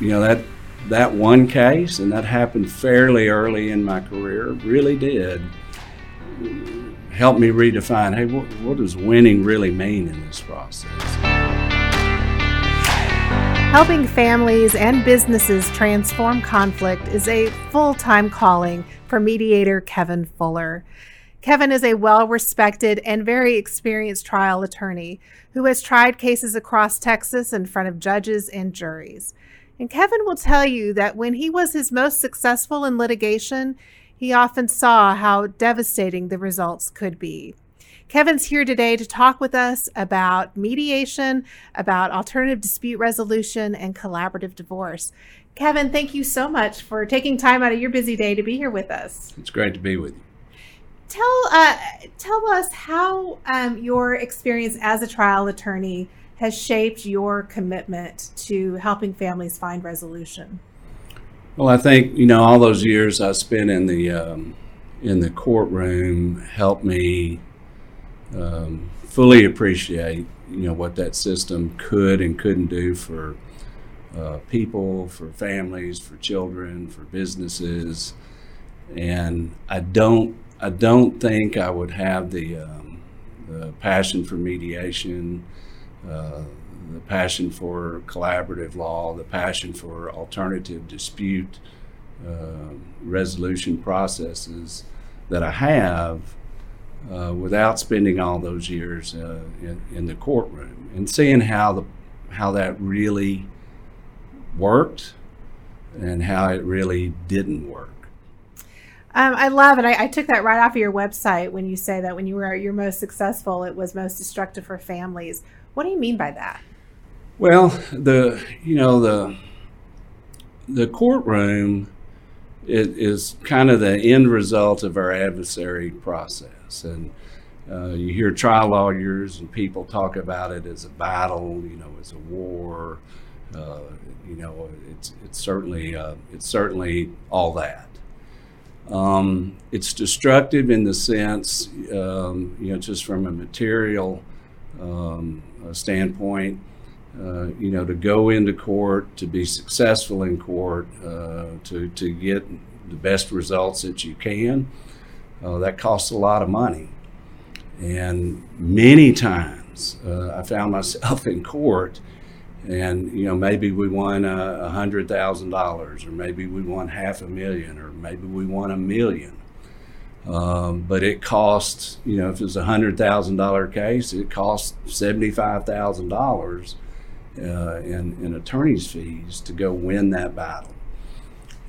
you know that that one case, and that happened fairly early in my career, really did help me redefine. Hey, what, what does winning really mean in this process? Helping families and businesses transform conflict is a full time calling for mediator Kevin Fuller. Kevin is a well respected and very experienced trial attorney who has tried cases across Texas in front of judges and juries. And Kevin will tell you that when he was his most successful in litigation, he often saw how devastating the results could be. Kevin's here today to talk with us about mediation, about alternative dispute resolution, and collaborative divorce. Kevin, thank you so much for taking time out of your busy day to be here with us. It's great to be with you. Tell uh, tell us how um, your experience as a trial attorney has shaped your commitment to helping families find resolution. Well, I think you know all those years I spent in the um, in the courtroom helped me um, fully appreciate you know what that system could and couldn't do for uh, people, for families, for children, for businesses, and I don't I don't think I would have the, um, the passion for mediation, uh, the passion for collaborative law, the passion for alternative dispute uh, resolution processes that I have uh, without spending all those years uh, in, in, the courtroom and seeing how the how that really worked and how it really didn't work. Um, I love it. I, I, took that right off of your website when you say that when you were your most successful, it was most destructive for families. What do you mean by that? Well, the you know the the courtroom is kind of the end result of our adversary process and uh, you hear trial lawyers and people talk about it as a battle, you know, as a war. Uh, you know, it's it's certainly uh, it's certainly all that. Um, it's destructive in the sense, um, you know, just from a material um, standpoint. Uh, you know, to go into court, to be successful in court, uh, to to get the best results that you can uh, that costs a lot of money. And many times uh, I found myself in court and you know maybe we won a hundred thousand dollars or maybe we won half a million or maybe we won a million um, but it costs you know if it's a hundred thousand dollar case it costs seventy five thousand dollars uh, in, in attorney's fees to go win that battle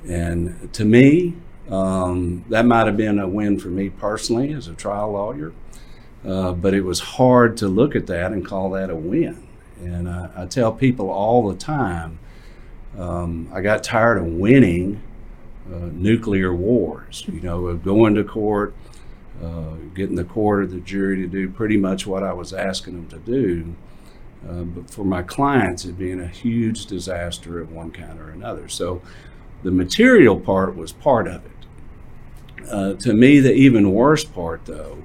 and to me um, that might have been a win for me personally as a trial lawyer, uh, but it was hard to look at that and call that a win. And I, I tell people all the time, um, I got tired of winning nuclear wars, you know, of going to court, uh, getting the court or the jury to do pretty much what I was asking them to do. Uh, but for my clients, it being a huge disaster of one kind or another. So the material part was part of it. Uh, to me, the even worse part, though,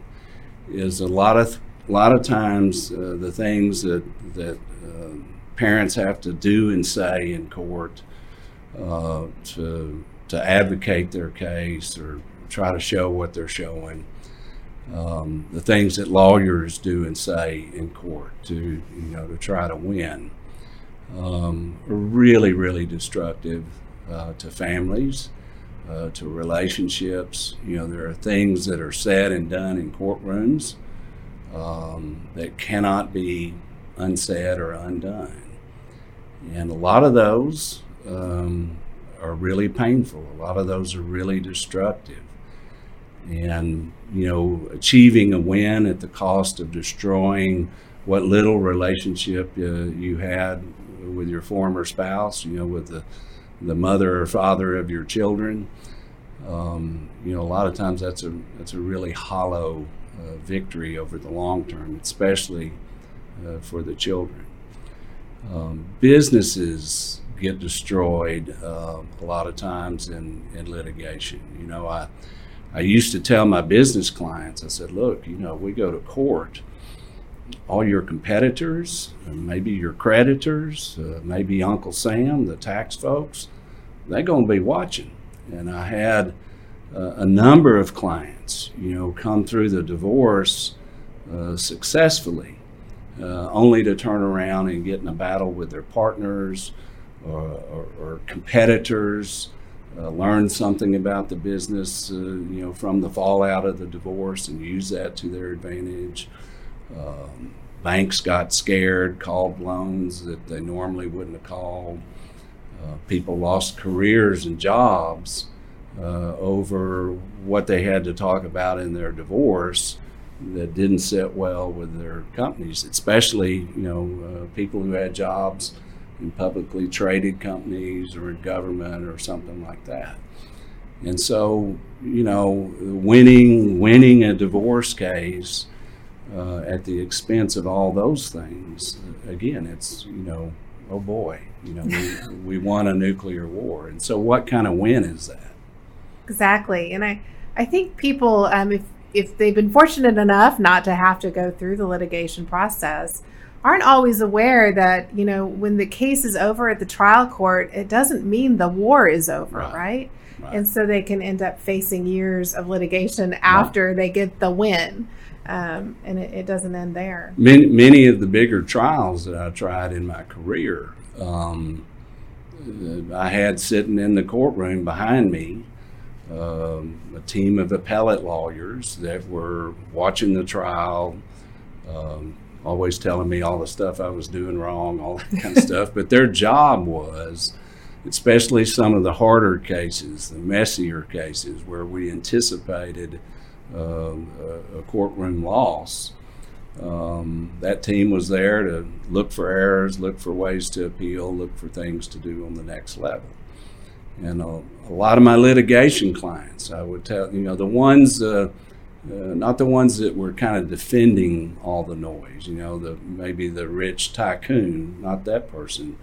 is a lot of a lot of times uh, the things that that uh, parents have to do and say in court uh, to to advocate their case or try to show what they're showing. Um, the things that lawyers do and say in court to you know to try to win um, are really really destructive uh, to families uh, to relationships. You know, there are things that are said and done in courtrooms um, that cannot be unsaid or undone. And a lot of those um, are really painful. A lot of those are really destructive. And, you know, achieving a win at the cost of destroying what little relationship uh, you had with your former spouse, you know, with the the mother or father of your children. Um, you know, a lot of times that's a that's a really hollow uh, victory over the long term, especially uh, for the children. Um, businesses get destroyed uh, a lot of times in, in litigation. You know, I I used to tell my business clients, I said, look, you know, we go to court all your competitors, maybe your creditors, uh, maybe Uncle Sam, the tax folks, they're going to be watching. And I had uh, a number of clients, you know, come through the divorce uh, successfully, uh, only to turn around and get in a battle with their partners or, or, or competitors. Uh, learn something about the business, uh, you know, from the fallout of the divorce, and use that to their advantage. Um, banks got scared, called loans that they normally wouldn't have called. Uh, people lost careers and jobs uh, over what they had to talk about in their divorce that didn't sit well with their companies, especially you know uh, people who had jobs in publicly traded companies or in government or something like that. And so, you know, winning winning a divorce case uh, at the expense of all those things, again, it's you know, oh boy, you know, we, we won a nuclear war, and so what kind of win is that? Exactly, and I I think people, um, if if they've been fortunate enough not to have to go through the litigation process, aren't always aware that you know when the case is over at the trial court, it doesn't mean the war is over, right? right? right. And so they can end up facing years of litigation after right. they get the win. Um, and it, it, doesn't end there. Many, many of the bigger trials that I tried in my career, um, I had sitting in the courtroom behind me um, a team of appellate lawyers that were watching the trial, um, always telling me all the stuff I was doing wrong, all that kind of stuff. But their job was, especially some of the harder cases, the messier cases where we anticipated um, a, courtroom loss. Um, that team was there to look for errors, look for ways to appeal, look for things to do on the next level. And a, a lot of my litigation clients, I would tell you know the ones, uh, uh, not the ones that were kind of defending all the noise. You know, the maybe the rich tycoon, not that person,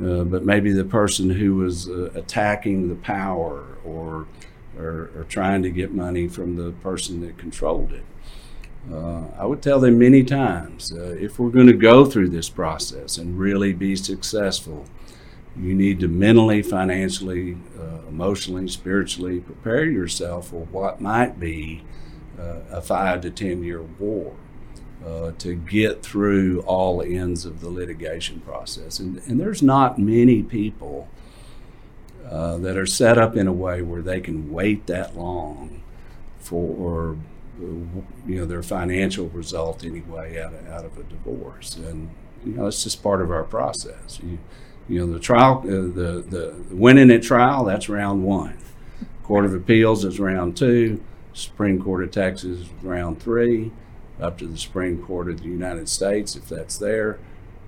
uh, but maybe the person who was uh, attacking the power or or, or, trying to get money from the person that controlled it. Uh, I would tell them many times uh, if we're going to go through this process and really be successful, you need to mentally, financially, uh, emotionally, spiritually prepare yourself for what might be a five to ten year war. Uh, to get through all ends of the litigation process. And, and there's not many people uh, that are set up in a way where they can wait that long for you know their financial result anyway out of, out of a divorce and you know it's just part of our process you, you know the trial uh, the the winning at trial that's round one court of appeals is round two supreme court of texas round three up to the supreme court of the united states if that's there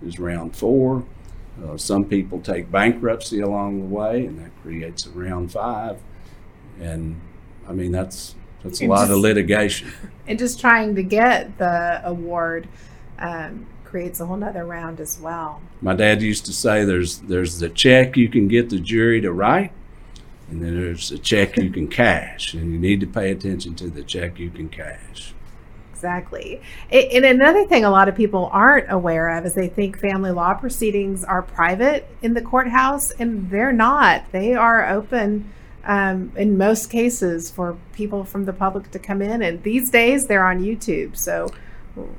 is round four uh, some people take bankruptcy along the way, and that creates a round five. And I mean, that's that's a lot just, of litigation. And just trying to get the award um, creates a whole nother round as well. My dad used to say, "There's there's the check you can get the jury to write." And then there's a check you can cash, and you need to pay attention to the check you can cash. Exactly. And another thing a lot of people aren't aware of is they think family law proceedings are private in the courthouse, and they're not. They are open um, in most cases for people from the public to come in. And these days they're on YouTube. So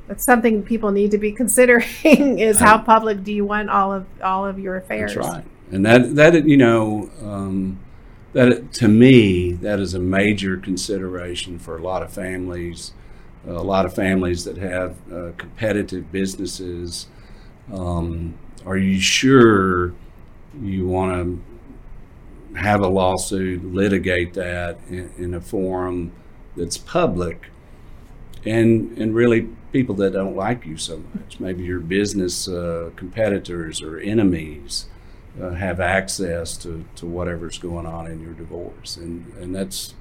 that's something people need to be considering is how public do you want all of all of your affairs. That's right. And that that you know um, that to me that is a major consideration for a lot of families a lot of families that have uh, competitive businesses. Um, are you sure you want to have a lawsuit, litigate that in, in, a forum that's public, and and really people that don't like you so much, maybe your business uh, competitors or enemies. Uh, have access to, to whatever's going on in your divorce, and and that's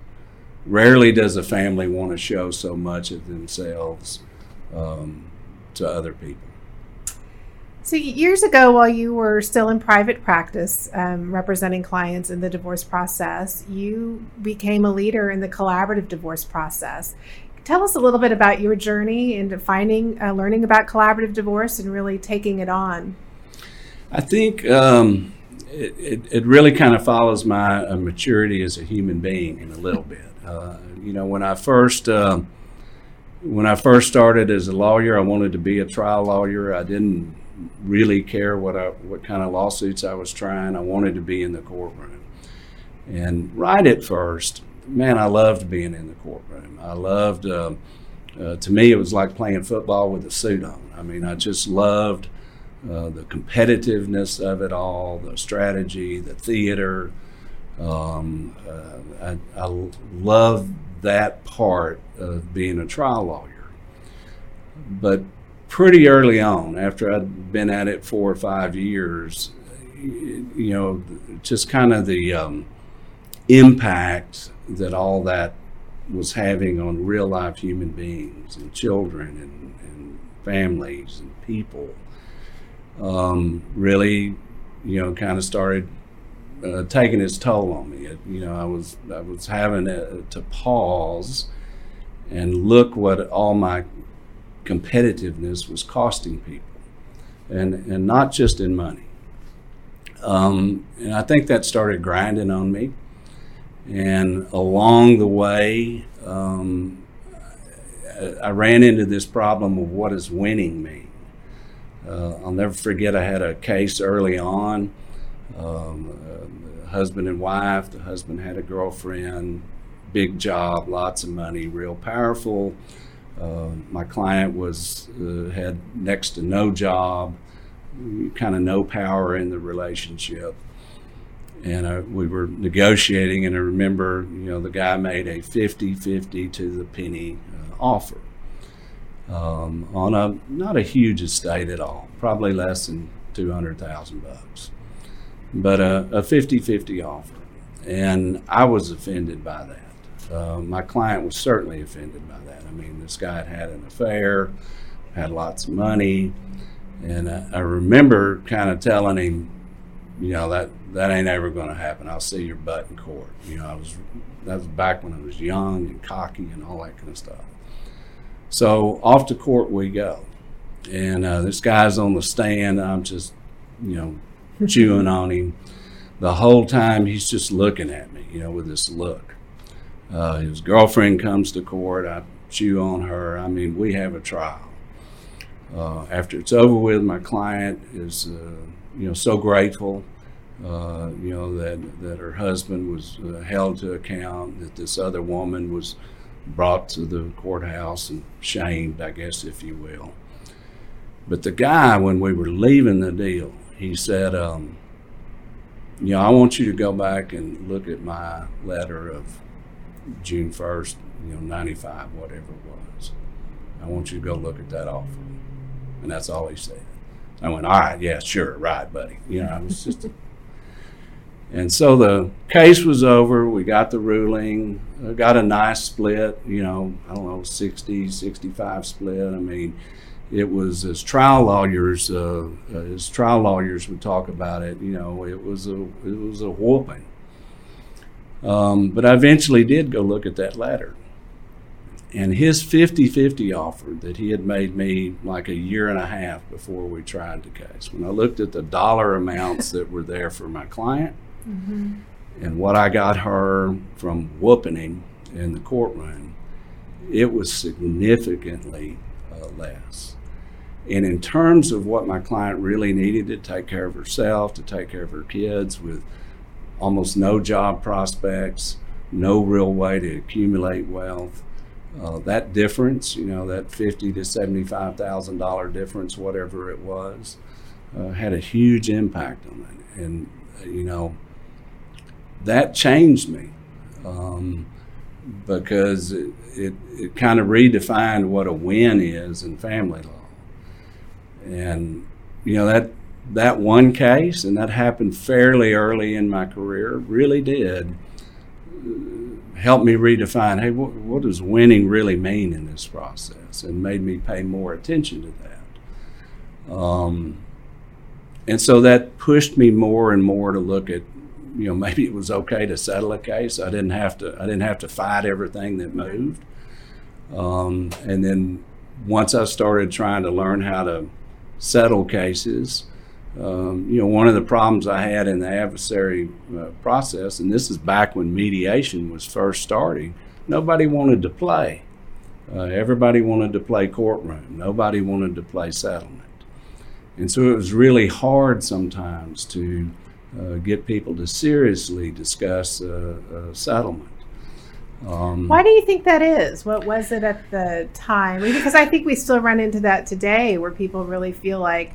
rarely does a family want to show so much of themselves um, to other people. So, years ago, while you were still in private practice um, representing clients in the divorce process, you became a leader in the collaborative divorce process. Tell us a little bit about your journey into finding, uh, learning about collaborative divorce and really taking it on. I think um, it, it, it, really kind of follows my uh, maturity as a human being in a little bit. Uh, you know, when I first uh, when I first started as a lawyer, I wanted to be a trial lawyer. I didn't really care what I, what kind of lawsuits I was trying. I wanted to be in the courtroom. And right at first, man, I loved being in the courtroom. I loved. Uh, uh, to me, it was like playing football with a suit on. I mean, I just loved uh, the competitiveness of it all, the strategy, the theater. Um, uh, I, I love that part of being a trial lawyer. But pretty early on, after I'd been at it four or five years, you know, just kind of the um, impact that all that was having on real life human beings and children and, and families and people um, really, you know, kind of started uh, taking its toll on me. It, you know, I was I was having to, to pause and look what all my competitiveness was costing people, and and not just in money. Um, and I think that started grinding on me. And along the way, um, I, I ran into this problem of what does winning mean. Uh, I'll never forget. I had a case early on um, uh, husband and wife. The husband had a girlfriend, big job, lots of money, real powerful. Uh, my client was uh, had next to no job, kind of no power in the relationship. And uh, we were negotiating, and I remember, you know, the guy made a 50 50 to the penny uh, offer um, on a not a huge estate at all, probably less than 200,000 bucks but a, a 50-50 offer. And I was offended by that. Uh, my client was certainly offended by that. I mean, this guy had had an affair, had lots of money, and I, I remember kind of telling him, you know, that that ain't ever going to happen. I'll see your butt in court. You know, I was that was back when I was young and cocky and all that kind of stuff. So off to court we go, and uh, this guy's on the stand. I'm just, you know, chewing on him. The whole time he's just looking at me, you know, with this look. Uh, his girlfriend comes to court. I chew on her. I mean, we have a trial. Uh, after it's over with, my client is, uh, you know, so grateful, uh, you know, that, that her husband was uh, held to account, that this other woman was brought to the courthouse and shamed, I guess, if you will. But the guy, when we were leaving the deal, he said, um, you know, I want you to go back and look at my letter of June 1st, you know, 95, whatever it was. I want you to go look at that offer. And that's all he said. I went, all right, yeah, sure, right, buddy. You know, I was just. And so the case was over. We got the ruling, got a nice split, you know, I don't know, 60, 65 split. I mean, it was as trial lawyers, uh, as trial lawyers would talk about it. You know, it was a it was a whooping. Um, but I eventually did go look at that letter. And his 50 50 offer that he had made me like a year and a half before we tried the case, when I looked at the dollar amounts that were there for my client mm-hmm. and what I got her from whooping him in the courtroom, it was significantly uh, less. And in terms of what my client really needed to take care of herself, to take care of her kids with almost no job prospects, no real way to accumulate wealth, uh, that difference, you know, that fifty to seventy-five thousand dollar difference, whatever it was, uh, had a huge impact on it, and uh, you know, that changed me um, because it, it, it kind of redefined what a win is in family law. And you know that that one case, and that happened fairly early in my career, really did uh, help me redefine. Hey, what, what does winning really mean in this process? And made me pay more attention to that. Um, and so that pushed me more and more to look at you know maybe it was okay to settle a case i didn't have to i didn't have to fight everything that moved Um, and then once I started trying to learn how to settle cases, um, you know, one of the problems I had in the adversary uh, process, and this is back when mediation was first starting, nobody wanted to play. Uh, everybody wanted to play courtroom. Nobody wanted to play settlement. And so it was really hard sometimes to uh, get people to seriously discuss uh, settlement. Um, Why do you think that is? What was it at the time? Because I think we still run into that today where people really feel like,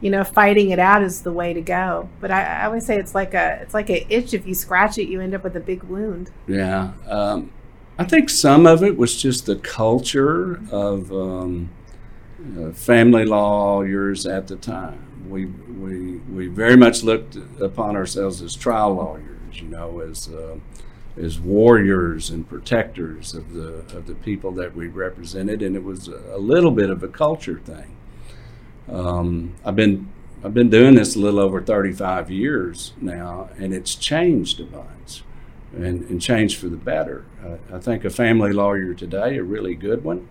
you know, fighting it out is the way to go. But I, I always say it's like a it's like an itch. If you scratch it, you end up with a big wound. Yeah, um, I think some of it was just the culture of um, uh, family lawyers at the time. We we we very much looked upon ourselves as trial lawyers, you know, as uh, as warriors and protectors of the of the people that we represented, and it was a, little bit of a culture thing. Um, I've been I've been doing this a little over 35 years now, and it's changed a bunch, and, and changed for the better. I think a family lawyer today, a really good one,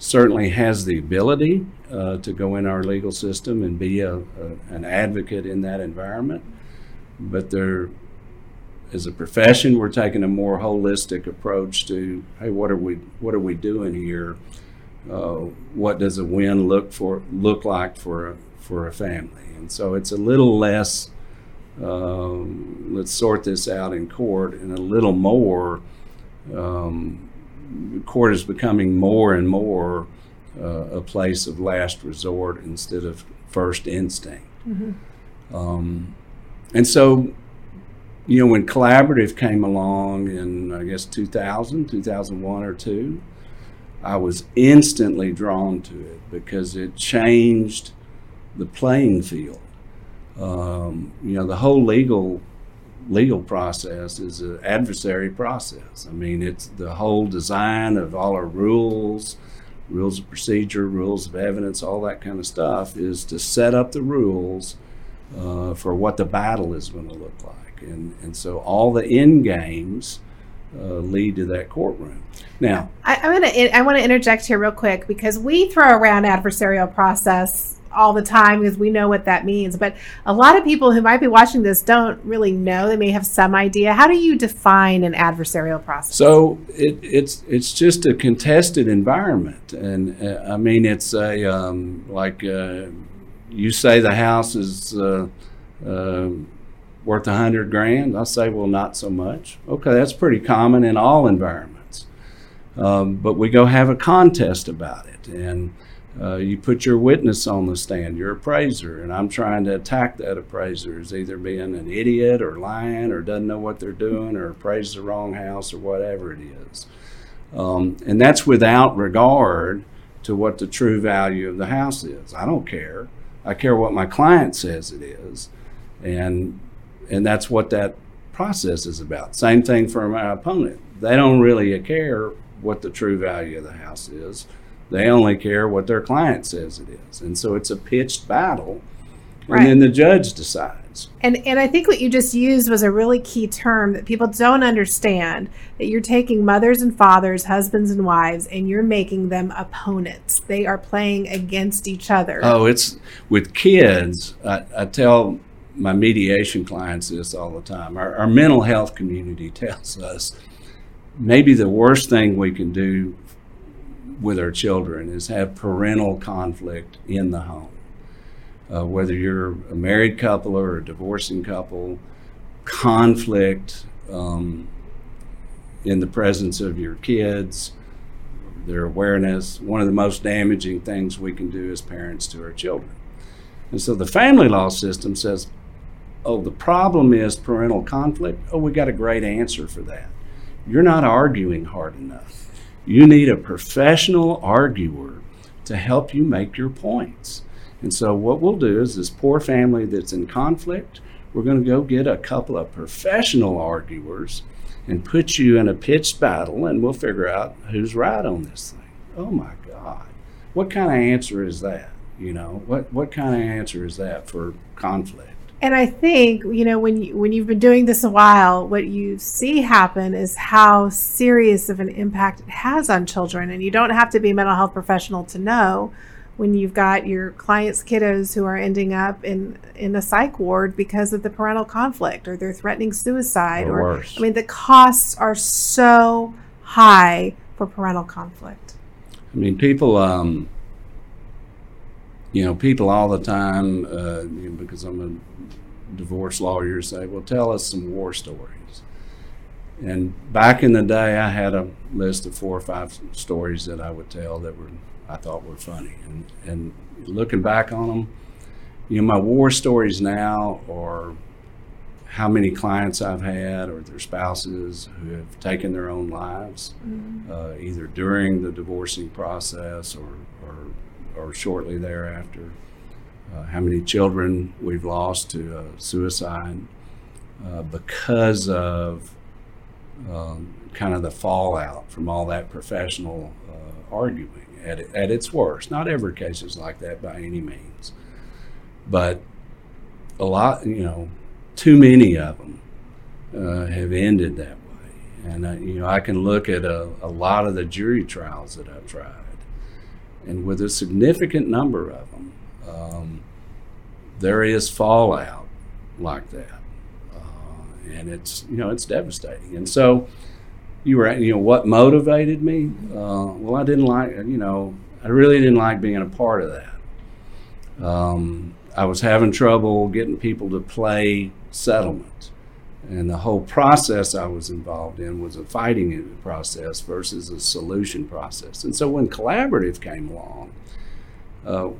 certainly has the ability uh, to go in our legal system and be a, a, an advocate in that environment, but there as a profession, we're taking a more holistic approach to, hey, what are we what are we doing here? Uh, what does a win look for look like for a, for a family? And so it's a little less. Um, let's sort this out in court, and a little more. Um, court is becoming more and more uh, a place of last resort instead of first instinct. Mm-hmm. Um, and so you know, when collaborative came along in, I guess, 2000, 2001 or two, I was instantly drawn to it because it changed the playing field. Um, you know, the whole legal legal process is an adversary process. I mean, it's the whole design of all our rules, rules of procedure, rules of evidence, all that kind of stuff is to set up the rules uh, for what the battle is going to look like and and so all the end games uh, lead to that courtroom. Now, I, am gonna I want to interject here real quick because we throw around adversarial process all the time because we know what that means. But a lot of people who might be watching this don't really know. They may have some idea. How do you define an adversarial process? So it, it's it's just a contested environment, and uh, I mean it's a um, like uh, you say the house is. Uh, um, worth a hundred grand? I say, well, not so much. Okay, that's pretty common in all environments. Um, but we go have a contest about it, and uh, you put your witness on the stand, your appraiser, and I'm trying to attack that appraiser as either being an idiot or lying or doesn't know what they're doing or appraised the wrong house or whatever it is. Um, and that's without regard to what the true value of the house is. I don't care. I care what my client says it is. And and that's what that process is about. Same thing for my opponent. They don't really care what the true value of the house is. They only care what their client says it is. And so it's a pitched battle. Right. And then the judge decides. And and I think what you just used was a really key term that people don't understand that you're taking mothers and fathers, husbands and wives and you're making them opponents. They are playing against each other. Oh, it's with kids. I, I tell my mediation clients this all the time. Our, our mental health community tells us maybe the worst thing we can do with our children is have parental conflict in the home. Uh, whether you're a married couple or a divorcing couple, conflict um, in the presence of your kids, their awareness, one of the most damaging things we can do as parents to our children. And so the family law system says oh, the problem is parental conflict. Oh, we got a great answer for that. You're not arguing hard enough. You need a professional arguer to help you make your points. And so, what we'll do is this poor family that's in conflict, we're going to go get a couple of professional arguers and put you in a pitched battle, and we'll figure out who's right on this thing. Oh my God. What kind of answer is that? You know, what, what kind of answer is that for conflict? And I think you know when you, when you've been doing this a while, what you see happen is how serious of an impact it has on children, and you don't have to be a mental health professional to know when you've got your clients' kiddos who are ending up in in a psych ward because of the parental conflict, or they're threatening suicide, Or or worse. I mean, the costs are so high for parental conflict. I mean, people, um, you know, people all the time, uh, you know, because I'm a divorce lawyer, say, well, tell us some war stories. And back in the day, I had a list of four or five stories that I would tell that were I thought were funny. And, and looking back on them, you know, my war stories now are how many clients I've had or their spouses who have taken their own lives, uh, either during the divorcing process or, or, or shortly thereafter. Uh, how many children we've lost to uh, suicide uh, because of um, kind of the fallout from all that professional uh, arguing at, at its worst. Not every case is like that by any means, but a lot, you know, too many of them uh, have ended that way. And, uh, you know, I can look at a, a lot of the jury trials that I've tried, and with a significant number of them, um, there is fallout like that. Uh, and it's, you know, it's devastating. And so, you were, you know, what motivated me? Uh, well, I didn't like, you know, I really didn't like being a part of that. Um, I was having trouble getting people to play settlement. And the whole process I was involved in was a fighting process versus a solution process. And so when collaborative came along, uh,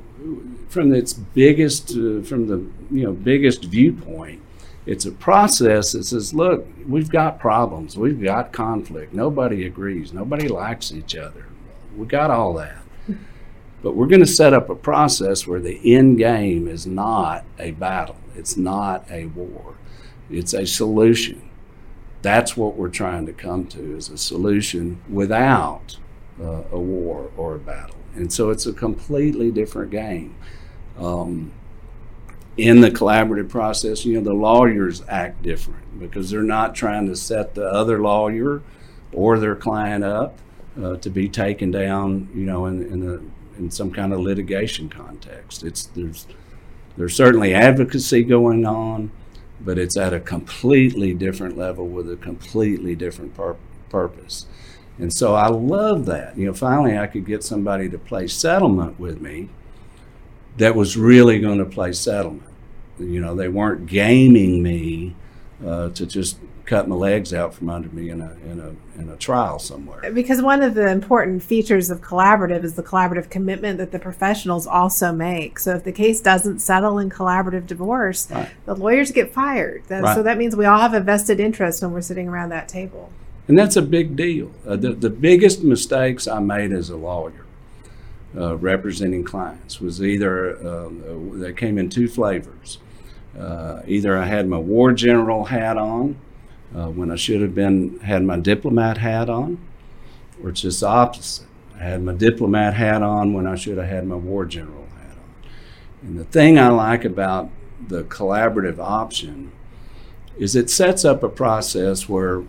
from its biggest, uh, from the you know biggest viewpoint, it's a process that says, look, we've got problems, we've got conflict, nobody agrees, nobody likes each other, we got all that. But we're going to set up a process where the end game is not a battle, it's not a war, it's a solution. That's what we're trying to come to is a solution without uh, a war or a battle. And so it's a completely different game. Um, in the collaborative process, you know, the lawyers act different because they're not trying to set the other lawyer or their client up uh, to be taken down, you know, in, in, a, in some kind of litigation context. It's there's there's certainly advocacy going on, but it's at a completely different level with a completely different pur- purpose. And so I love that. You know, finally I could get somebody to play settlement with me that was really going to play settlement. You know, they weren't gaming me uh, to just cut my legs out from under me in a in a in a trial somewhere. Because one of the important features of collaborative is the collaborative commitment that the professionals also make. So if the case doesn't settle in collaborative divorce, Right. the lawyers get fired. That, Right. So that means we all have a vested interest when we're sitting around that table. And that's a big deal. Uh, the, the biggest mistakes I made as a lawyer uh, representing clients was either uh, they came in two flavors. Uh, either I had my war general hat on uh, when I should have been had my diplomat hat on, or it's just the opposite. I had my diplomat hat on when I should have had my war general hat on. And the thing I like about the collaborative option is it sets up a process where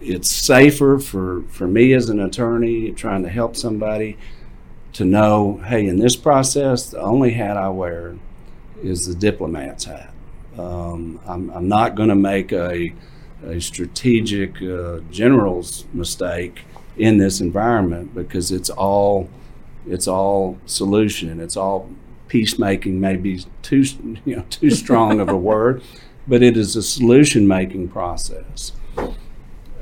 it's safer for, for me as an attorney trying to help somebody to know, hey, in this process, the only hat I wear is the diplomat's hat. Um, I'm, I'm not going to make a, a strategic uh, general's mistake in this environment because it's all it's all solution. It's all peacemaking. Maybe too you know too strong of a word, but it is a solution making process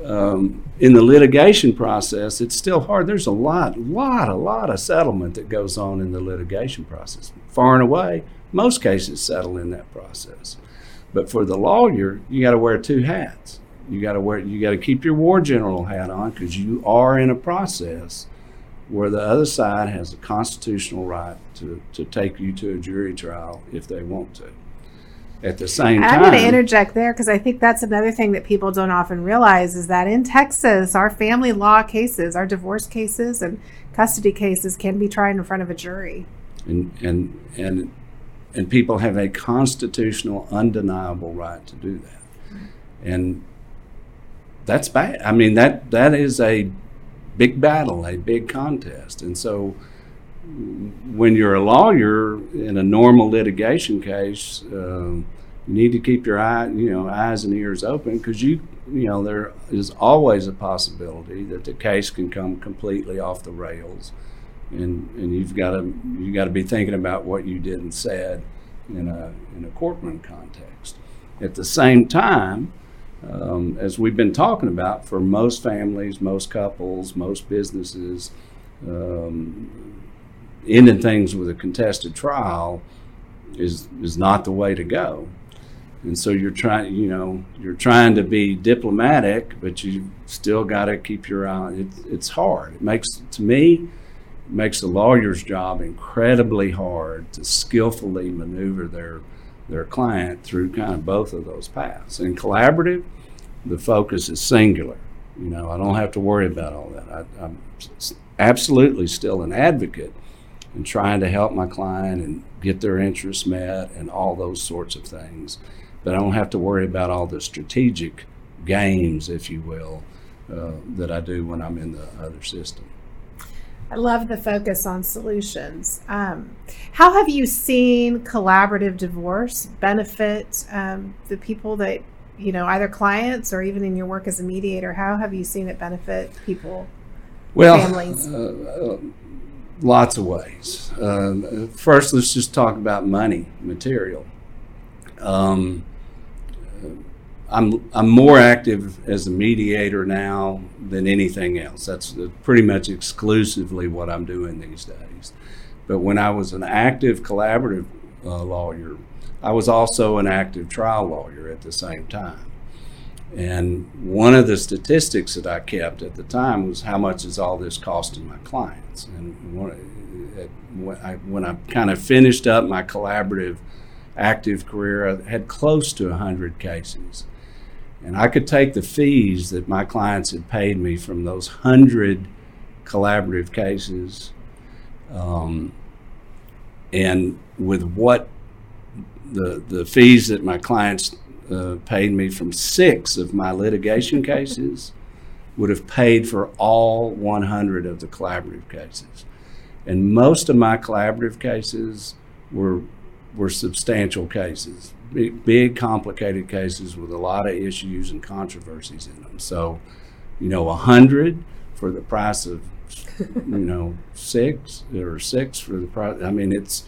um, in the litigation process, it's still hard. There's a lot, lot, a lot of settlement that goes on in the litigation process. Far and away, most cases settle in that process. But for the lawyer, you got to wear two hats. You got to wear, you got to keep your war general hat on because you are in a process where the other side has a constitutional right to, to take you to a jury trial if they want to. At the same time, I'm going to interject there because I think that's another thing that people don't often realize is that in Texas, our family law cases, our divorce cases, and custody cases can be tried in front of a jury. and and and and people have a constitutional, undeniable right to do that. And that's bad. I mean, that that is a big battle, a big contest. And so when you're a lawyer in a normal litigation case, um, you need to keep your eye, you know, eyes and ears open because you, you know, there is always a possibility that the case can come completely off the rails, and and you've got to you got to be thinking about what you did and said in a in a courtroom context. At the same time, um, as we've been talking about, for most families, most couples, most businesses, um, ending things with a contested trial is is not the way to go. And so you're trying, you know, you're trying to be diplomatic, but you still got to keep your eye. It, it's hard. It makes, to me, makes the lawyer's job incredibly hard to skillfully maneuver their their client through kind of both of those paths. In collaborative, the focus is singular. You know, I don't have to worry about all that. I, I'm absolutely still an advocate and trying to help my client and get their interests met and all those sorts of things. But I don't have to worry about all the strategic games, if you will, uh, that I do when I'm in the other system. I love the focus on solutions. Um, how have you seen collaborative divorce benefit um, the people that, you know, either clients or even in your work as a mediator? How have you seen it benefit people, well, families? Uh, uh, lots of ways. Uh, first, let's just talk about money, material. Um, I'm I'm more active as a mediator now than anything else. That's pretty much exclusively what I'm doing these days. But when I was an active collaborative uh, lawyer, I was also an active trial lawyer at the same time. And one of the statistics that I kept at the time was how much is all this costing my clients. And when I, when I kind of finished up my collaborative active career, I had close to 100 cases. And I could take the fees that my clients had paid me from those 100 collaborative cases um, and with what the, the fees that my clients uh, paid me from six of my litigation cases would have paid for all 100 of the collaborative cases. And most of my collaborative cases were, were substantial cases, big, big, complicated cases with a lot of issues and controversies in them. So, you know, a 100 for the price of, you know, six or six for the price. I mean, it's,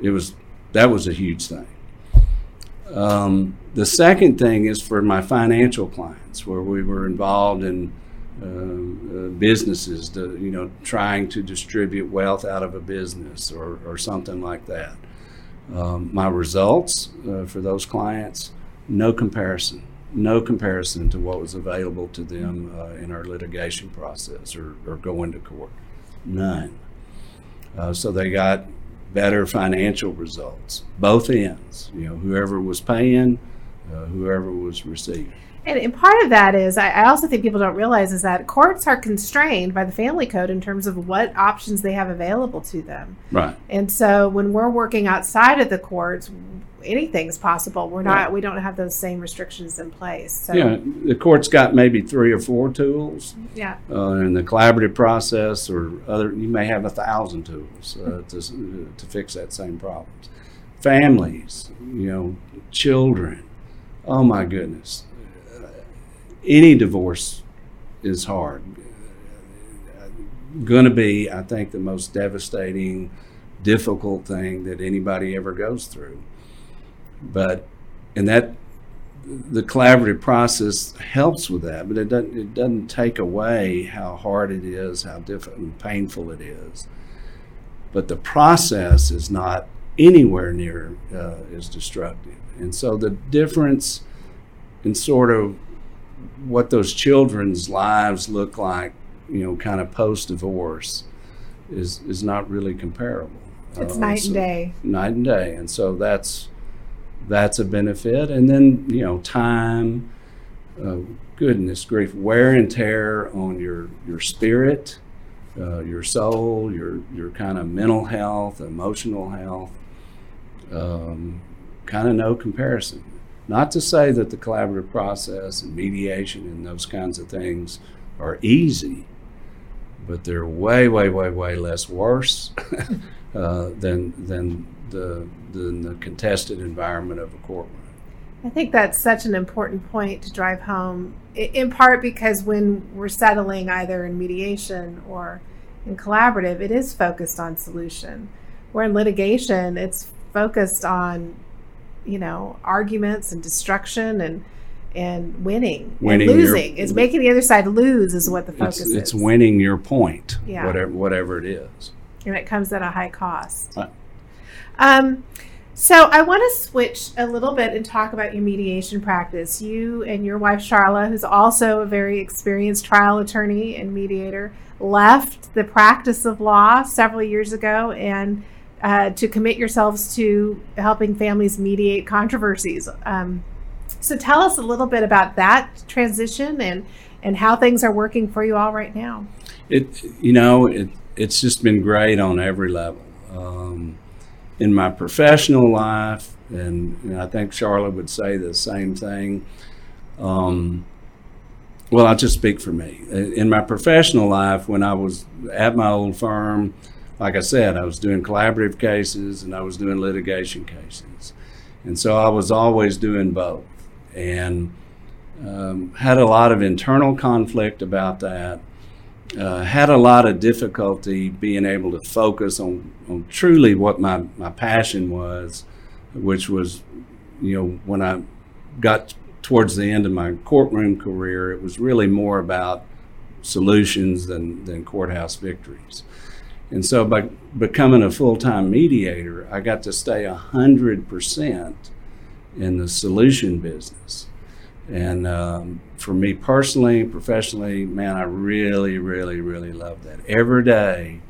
it was, that was a huge thing. Um, the second thing is for my financial clients, where we were involved in uh, uh, businesses, to, you know, trying to distribute wealth out of a business or, or something like that. Um, my results uh, for those clients, no comparison, no comparison to what was available to them uh, in our litigation process or, or going to court. None. Uh, so they got better financial results, both ends. You know, whoever was paying, uh, whoever was receiving. And, and, part of that is, I, I, also think people don't realize is that courts are constrained by the family code in terms of what options they have available to them. Right. And so when we're working outside of the courts, anything's possible. We're not. Yeah. We don't have those same restrictions in place. So. Yeah, the court's got maybe three or four tools. Yeah. Uh, in the collaborative process, or other, you may have a thousand tools uh, to to fix that same problems. Families, you know, children. Oh my goodness any divorce is hard. Going to be, I think, the most devastating, difficult thing that anybody ever goes through. But, and that, the collaborative process helps with that, but it doesn't, it doesn't take away how hard it is, how difficult and painful it is. But the process is not anywhere near uh, as destructive. And so the difference in sort of what those children's lives look like, you know, kind of post divorce, is is not really comparable. It's uh, night so and day. Night and day, and so that's that's a benefit. And then you know, time, uh, goodness grief, wear and tear on your your spirit, uh, your soul, your your kind of mental health, emotional health. um, kind of no comparison. Not to say that the collaborative process and mediation and those kinds of things are easy, but they're way, way, way, way less worse uh, than than the than the contested environment of a courtroom. I think that's such an important point to drive home, in part because when we're settling either in mediation or in collaborative, it is focused on solution. Where in litigation, it's focused on you know arguments and destruction and and winning, winning and losing your, is making the other side lose is what the focus it's, is. It's winning your point, yeah. whatever whatever it is, and it comes at a high cost. Uh, um, so I want to switch a little bit and talk about your mediation practice. You and your wife Charla, who's also a very experienced trial attorney and mediator, left the practice of law several years ago and uh, to commit yourselves to helping families mediate controversies. Um, so tell us a little bit about that transition and and how things are working for you all right now. It you know it it's just been great on every level. Um, in my professional life, and, and, I think Charlotte would say the same thing. Um, well, I'll just speak for me. In my professional life, when I was at my old firm, like I said, I was doing collaborative cases and I was doing litigation cases. And so I was always doing both and um, had a lot of internal conflict about that. Uh, had a lot of difficulty being able to focus on, on truly what my, my passion was, which was, you know, when I got towards the end of my courtroom career, it was really more about solutions than, than courthouse victories. And so by becoming a full time mediator, I got to stay 100% in the solution business. And um, for me personally, professionally, man, I really, really, really love that. Every day,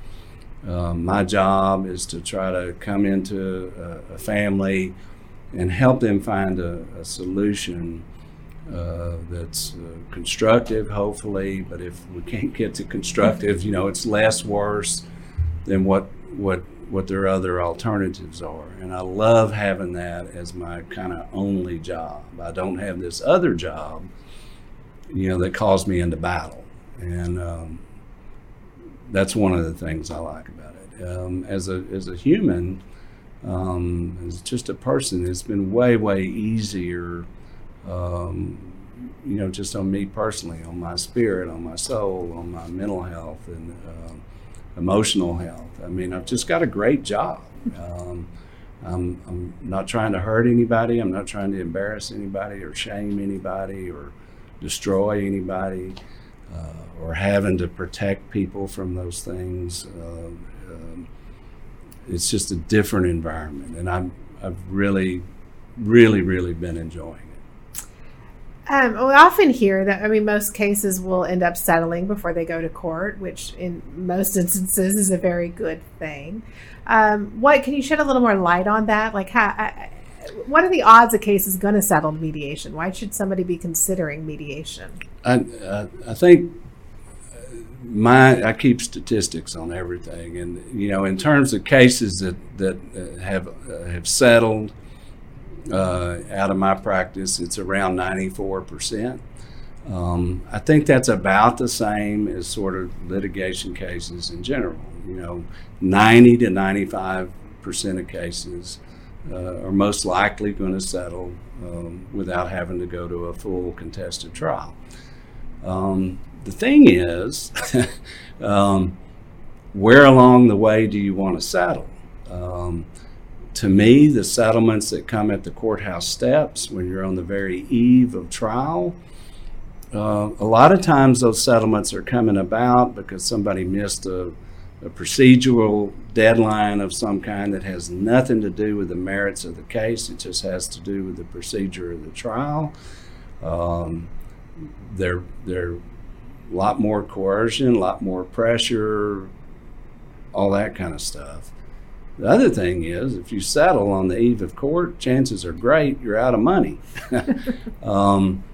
um, my job is to try to come into a, a family and help them find a, a solution uh, that's uh, constructive, hopefully. But if we can't get to constructive, you know, it's less worse than what what what their other alternatives are. And I love having that as my kind of only job. I don't have this other job, you know, that calls me into battle. And um, that's one of the things I like about it. Um, as a as a human, um, as just a person, it's been way way easier. Um, you know, just on me personally, on my spirit, on my soul, on my mental health, and um, emotional health. I mean, I've just got a great job. Um, I'm, I'm, not trying to hurt anybody. I'm not trying to embarrass anybody or shame anybody or destroy anybody uh, or having to protect people from those things. Uh, um, it's just a different environment, and I'm, I've really, really, really been enjoying um, we often hear that, I mean, most cases will end up settling before they go to court, which in most instances is a very good thing. Um, what can you shed a little more light on that? Like, how, I, what are the odds a case is going to settle mediation? Why should somebody be considering mediation? I, I, I think my I keep statistics on everything, and you know, in terms of cases that that uh, have uh, have settled uh, out of my practice, it's around 94%. Um, I think that's about the same as sort of litigation cases in general. You know, 90 to 95 percent of cases uh, are most likely going to settle um, without having to go to a full contested trial. Um, the thing is, um, where along the way do you want to settle? To me, the settlements that come at the courthouse steps when you're on the very eve of trial, uh, a lot of times those settlements are coming about because somebody missed a, a, procedural deadline of some kind that has nothing to do with the merits of the case. It just has to do with the procedure of the trial. Um, there, there, a lot more coercion, a lot more pressure, all that kind of stuff. The other thing is, if you settle on the eve of court, chances are great you're out of money. um,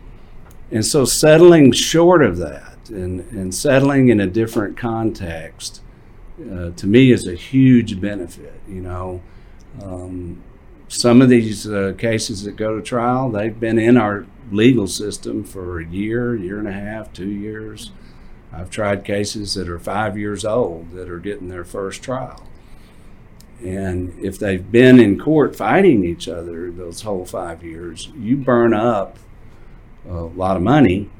and so, settling short of that and, and settling in a different context uh, to me is a huge benefit. You know, um, some of these uh, cases that go to trial, they've been in our legal system for a year, year and a half, two years. I've tried cases that are five years old that are getting their first trial. And if they've been in court fighting each other those whole five years, you burn up a lot of money,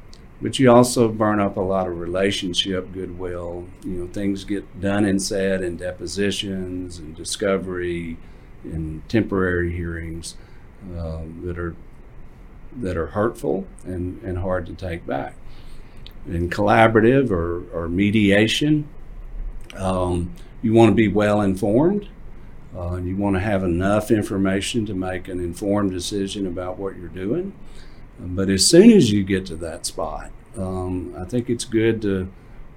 but you also burn up a lot of relationship goodwill. You know, things get done and said in depositions and discovery and temporary hearings uh, that are that are hurtful and, and hard to take back. In collaborative or, or mediation, um, you want to be well informed uh, you want to have enough information to make an informed decision about what you're doing. But as soon as you get to that spot, um, I think it's good to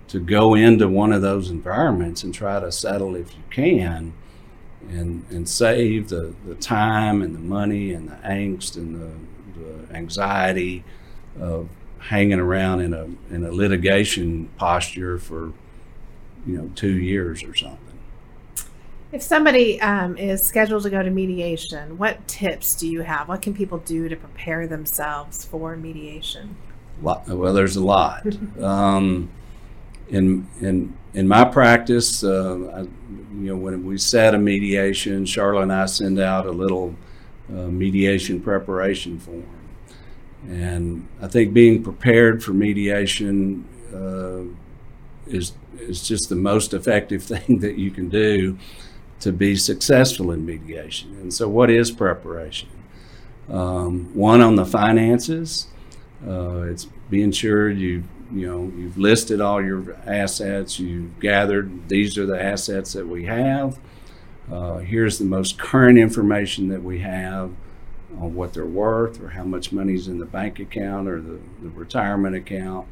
to go into one of those environments and try to settle if you can, and and save the, the time and the money and the angst and the, the anxiety of hanging around in a in a litigation posture for you know two years or something. If somebody um, is scheduled to go to mediation, what tips do you have? What can people do to prepare themselves for mediation? Well, there's a lot. um, in in in my practice, uh, I, you know, when we set a mediation, Charlotte and I send out a little uh, mediation preparation form, and I think being prepared for mediation uh, is is just the most effective thing that you can do to be successful in mediation. And so, what is preparation? Um, one on the finances. Uh, it's being sure you you know you've listed all your assets. You've gathered these are the assets that we have. Uh, here's the most current information that we have on what they're worth or how much money's in the bank account or the, the retirement account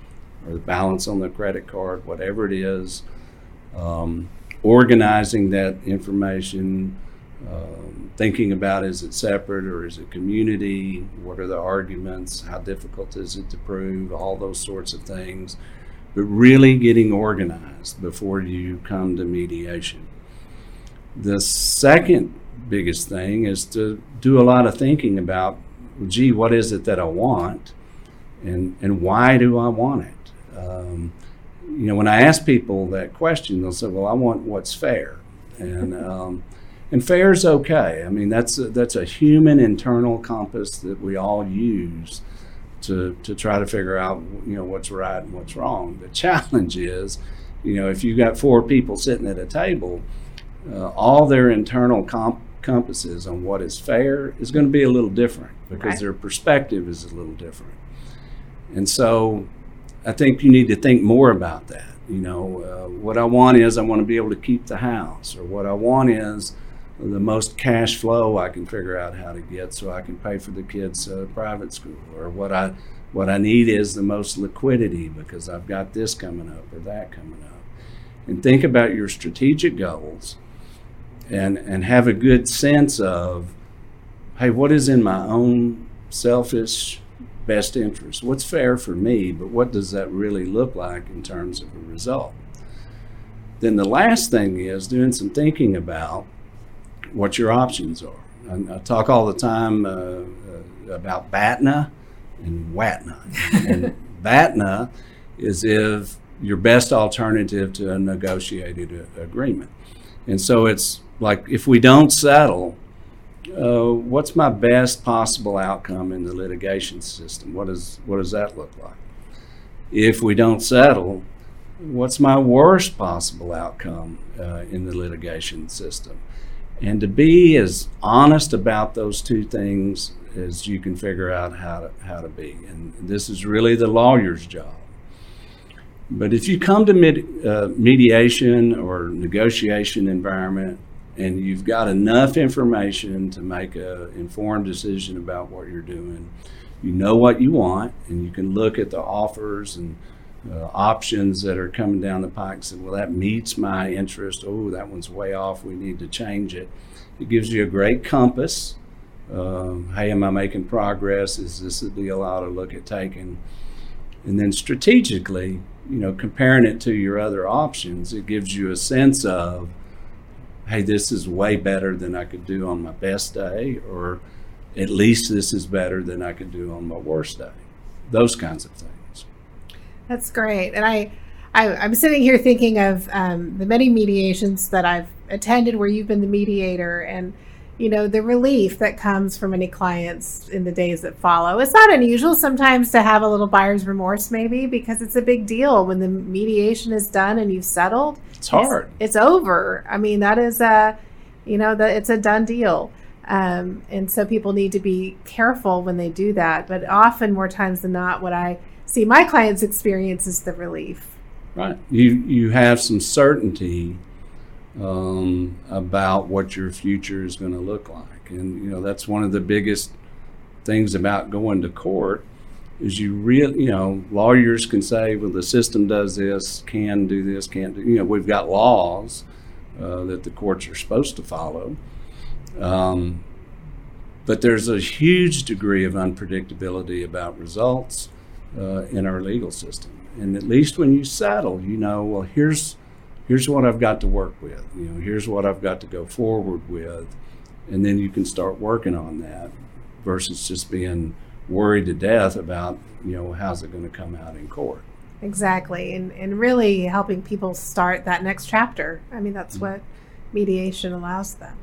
or the balance on the credit card, whatever it is. Um, organizing that information, um, thinking about is it separate or is it community? What are the arguments? How difficult is it to prove? All those sorts of things. But really getting organized before you come to mediation. The second biggest thing is to do a lot of thinking about, gee, what is it that I want? And, and why do I want it? Um, you know, when I ask people that question, they'll say, "Well, I want what's fair," and um, and fair is okay. I mean, that's a, that's a human internal compass that we all use to to try to figure out you know what's right and what's wrong. The challenge is, you know, if you've got four people sitting at a table, uh, all their internal comp- compasses on what is fair is going to be a little different because right. their perspective is a little different, and so I think you need to think more about that. You know, uh, what I want is I want to be able to keep the house, or what I want is the most cash flow I can figure out how to get so I can pay for the kids' uh, private school, or what I what I need is the most liquidity because I've got this coming up or that coming up. And think about your strategic goals and and have a good sense of hey, what is in my own selfish best interest. What's fair for me, but what does that really look like in terms of a result? Then the last thing is doing some thinking about what your options are. I, I talk all the time uh, uh, about BATNA and WATNA. and BATNA is if your best alternative to a negotiated uh, agreement. And so it's like if we don't settle, uh, what's my best possible outcome in the litigation system? What, is, what does that look like? If we don't settle, what's my worst possible outcome uh, in the litigation system? And to be as honest about those two things as you can figure out how to, how to be. And this is really the lawyer's job. But if you come to med, uh, mediation or negotiation environment and you've got enough information to make an informed decision about what you're doing. You know what you want, and you can look at the offers and uh, options that are coming down the pike and say, well, that meets my interest. Oh, that one's way off. We need to change it. It gives you a great compass. Um, hey, am I making progress? Is this a deal I ought to look at taking? And then strategically, you know, comparing it to your other options, it gives you a sense of hey, this is way better than I could do on my best day, or at least this is better than I could do on my worst day. Those kinds of things. That's great. And I, I am sitting here thinking of um, the many mediations that I've attended where you've been the mediator and you know the relief that comes for many clients in the days that follow. It's not unusual sometimes to have a little buyer's remorse maybe because it's a big deal when the mediation is done and you've settled. It's hard. It's, it's over. I mean that is a you know that it's a done deal. Um, and so people need to be careful when they do that. But often more times than not what i see my clients experience is the relief. Right. You you have some certainty um, about what your future is going to look like. And you know that's one of the biggest things about going to court is you really you know lawyers can say well the system does this can do this can't do you know we've got laws uh, that the courts are supposed to follow um, but there's a huge degree of unpredictability about results uh, in our legal system and at least when you settle you know well here's here's what I've got to work with. You know, here's what I've got to go forward with, and then you can start working on that versus just being worried to death about you know how's it going to come out in court. Exactly, and and really helping people start that next chapter. I mean, that's mm-hmm. what mediation allows them.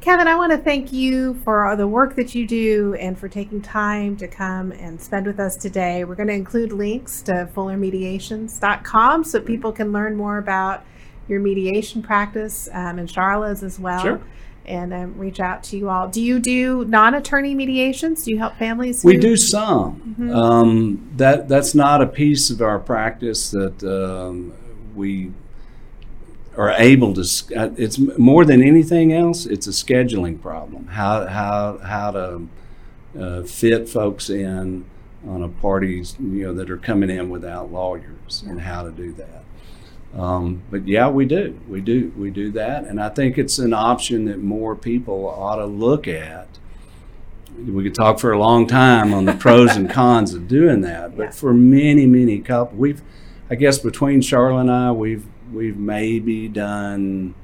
Kevin, I want to thank you for the work that you do and for taking time to come and spend with us today. We're going to include links to fullermediations.com so people can learn more about your mediation practice um, and Charlotte's as well. Sure. And um, reach out to you all. Do you do non-attorney mediations? Do you help families? Who- we do some. Mm-hmm. Um, that that's not a piece of our practice that um, we are able to. Uh, it's more than anything else. It's a scheduling problem. How how how to uh, fit folks in on a parties you know that are coming in without lawyers and how to do that. Um, but yeah, we do. We do. We do that. And I think it's an option that more people ought to look at. We could talk for a long time on the pros and cons of doing that. But yeah. for many, many couples, we've, I guess between Charlotte and I, we've, we've maybe done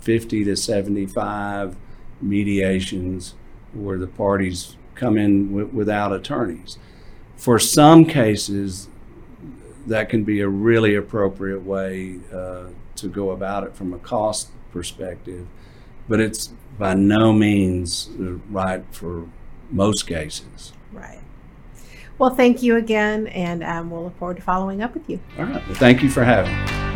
50 to 75 mediations where the parties come in w- without attorneys. For some cases, that can be a really appropriate way uh, to go about it from a cost perspective, but it's by no means right for most cases. Right. Well, thank you again, and um, we'll look forward to following up with you. All right. Well, thank you for having me.